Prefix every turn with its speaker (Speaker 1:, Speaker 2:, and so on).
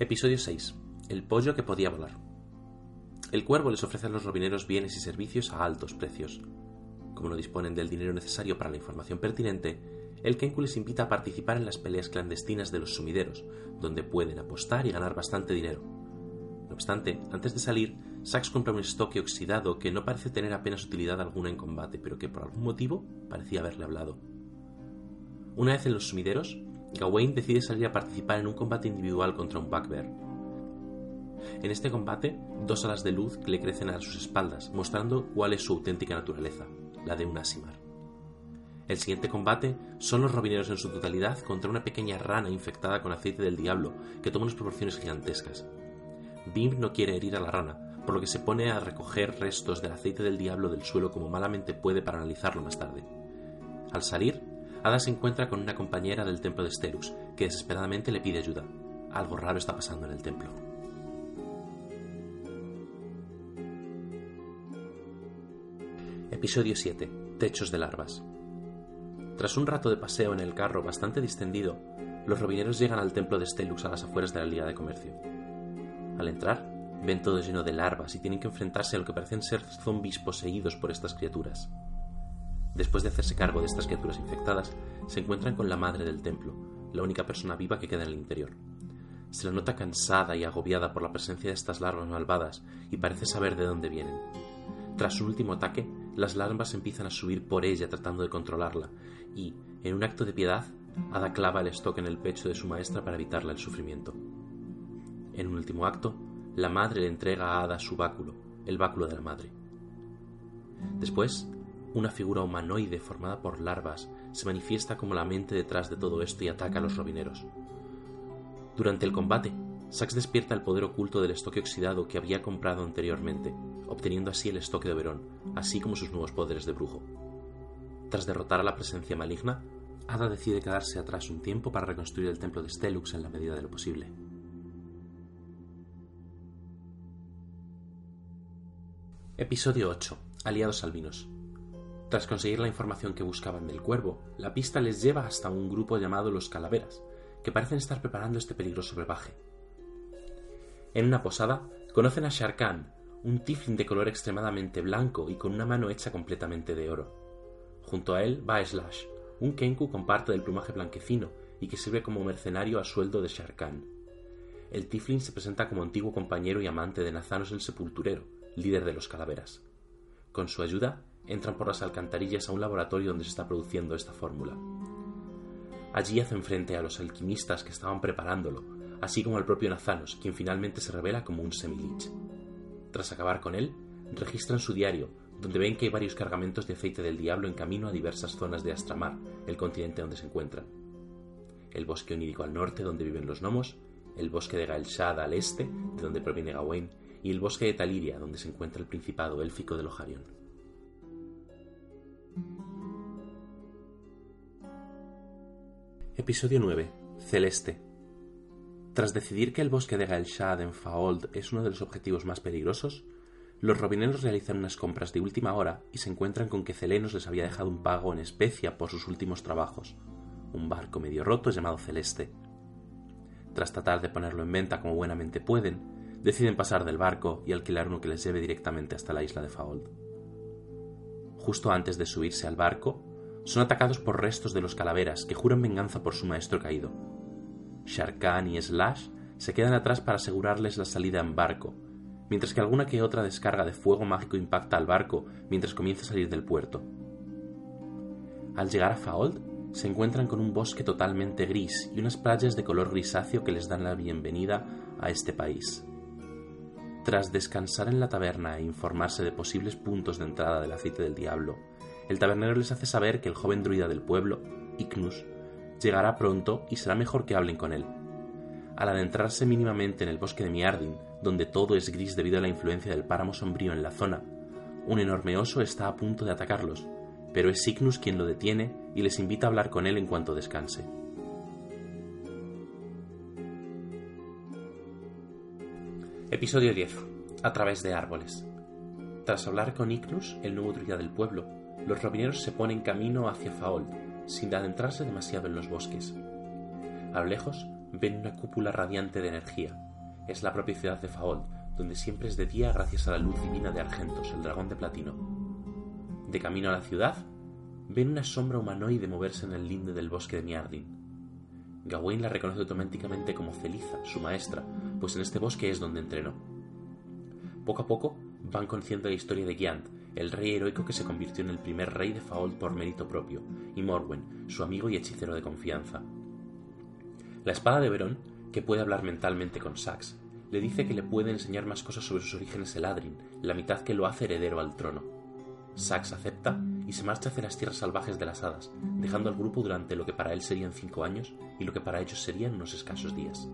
Speaker 1: Episodio 6. El pollo que podía volar. El cuervo les ofrece a los robineros bienes y servicios a altos precios. Como no disponen del dinero necesario para la información pertinente, el Kenku les invita a participar en las peleas clandestinas de los sumideros, donde pueden apostar y ganar bastante dinero. No obstante, antes de salir, Sax compra un estoque oxidado que no parece tener apenas utilidad alguna en combate, pero que por algún motivo parecía haberle hablado. Una vez en los sumideros, Gawain decide salir a participar en un combate individual contra un bugbear. En este combate, dos alas de luz le crecen a sus espaldas, mostrando cuál es su auténtica naturaleza, la de un Asimar. El siguiente combate son los robineros en su totalidad contra una pequeña rana infectada con aceite del diablo que toma unas proporciones gigantescas. Bim no quiere herir a la rana, por lo que se pone a recoger restos del aceite del diablo del suelo como malamente puede para analizarlo más tarde. Al salir, Ada se encuentra con una compañera del templo de Sterux, que desesperadamente le pide ayuda. Algo raro está pasando en el templo. Episodio 7. Techos de larvas. Tras un rato de paseo en el carro bastante distendido, los robineros llegan al templo de Stelux a las afueras de la Liga de Comercio. Al entrar, ven todo lleno de larvas y tienen que enfrentarse a lo que parecen ser zombies poseídos por estas criaturas. Después de hacerse cargo de estas criaturas infectadas, se encuentran con la madre del templo, la única persona viva que queda en el interior. Se la nota cansada y agobiada por la presencia de estas larvas malvadas y parece saber de dónde vienen. Tras su último ataque, las larvas empiezan a subir por ella tratando de controlarla y, en un acto de piedad, Ada clava el estoque en el pecho de su maestra para evitarle el sufrimiento. En un último acto, la madre le entrega a Ada su báculo, el báculo de la madre. Después, una figura humanoide formada por larvas se manifiesta como la mente detrás de todo esto y ataca a los robineros. Durante el combate, Sax despierta el poder oculto del estoque oxidado que había comprado anteriormente, obteniendo así el estoque de Oberón, así como sus nuevos poderes de brujo. Tras derrotar a la presencia maligna, Ada decide quedarse atrás un tiempo para reconstruir el templo de Stelux en la medida de lo posible. Episodio 8. Aliados albinos. Tras conseguir la información que buscaban del cuervo, la pista les lleva hasta un grupo llamado los Calaveras, que parecen estar preparando este peligroso brebaje. En una posada, conocen a Sharkan, un tiflin de color extremadamente blanco y con una mano hecha completamente de oro. Junto a él va Slash, un Kenku con parte del plumaje blanquecino y que sirve como mercenario a sueldo de Sharkan. El tiflin se presenta como antiguo compañero y amante de Nazanos el Sepulturero, líder de los Calaveras. Con su ayuda, entran por las alcantarillas a un laboratorio donde se está produciendo esta fórmula. Allí hacen frente a los alquimistas que estaban preparándolo, así como al propio Nazanos, quien finalmente se revela como un semilich. Tras acabar con él, registran su diario, donde ven que hay varios cargamentos de aceite del diablo en camino a diversas zonas de Astramar, el continente donde se encuentran. El bosque onírico al norte, donde viven los gnomos, el bosque de Gaelshad al este, de donde proviene Gawain, y el bosque de Taliria, donde se encuentra el principado élfico de Loharion. Episodio 9. Celeste. Tras decidir que el bosque de Gaelshad en Faold es uno de los objetivos más peligrosos, los robineros realizan unas compras de última hora y se encuentran con que Celenos les había dejado un pago en especia por sus últimos trabajos, un barco medio roto llamado Celeste. Tras tratar de ponerlo en venta como buenamente pueden, deciden pasar del barco y alquilar uno que les lleve directamente hasta la isla de Faold. Justo antes de subirse al barco, son atacados por restos de los calaveras que juran venganza por su maestro caído. Sharkan y Slash se quedan atrás para asegurarles la salida en barco, mientras que alguna que otra descarga de fuego mágico impacta al barco mientras comienza a salir del puerto. Al llegar a Faold, se encuentran con un bosque totalmente gris y unas playas de color grisáceo que les dan la bienvenida a este país. Tras descansar en la taberna e informarse de posibles puntos de entrada del aceite del diablo, el tabernero les hace saber que el joven druida del pueblo, Ignus, llegará pronto y será mejor que hablen con él. Al adentrarse mínimamente en el bosque de Miardin, donde todo es gris debido a la influencia del páramo sombrío en la zona, un enorme oso está a punto de atacarlos, pero es Ignus quien lo detiene y les invita a hablar con él en cuanto descanse. Episodio 10. A través de árboles. Tras hablar con Ignus, el nuevo druida del pueblo, los robineros se ponen camino hacia Faold, sin adentrarse demasiado en los bosques. A lo lejos ven una cúpula radiante de energía, es la propia ciudad de Faold, donde siempre es de día gracias a la luz divina de Argentos, el dragón de platino. De camino a la ciudad, ven una sombra humanoide moverse en el linde del bosque de Miardin. Gawain la reconoce automáticamente como Celiza, su maestra, pues en este bosque es donde entrenó. Poco a poco van conociendo la historia de Giant, el rey heroico que se convirtió en el primer rey de Faold por mérito propio, y Morwen, su amigo y hechicero de confianza. La espada de Verón, que puede hablar mentalmente con Sax, le dice que le puede enseñar más cosas sobre sus orígenes Eladrin, la mitad que lo hace heredero al trono. Sax acepta y se marcha hacia las tierras salvajes de las hadas, dejando al grupo durante lo que para él serían cinco años y lo que para ellos serían unos escasos días.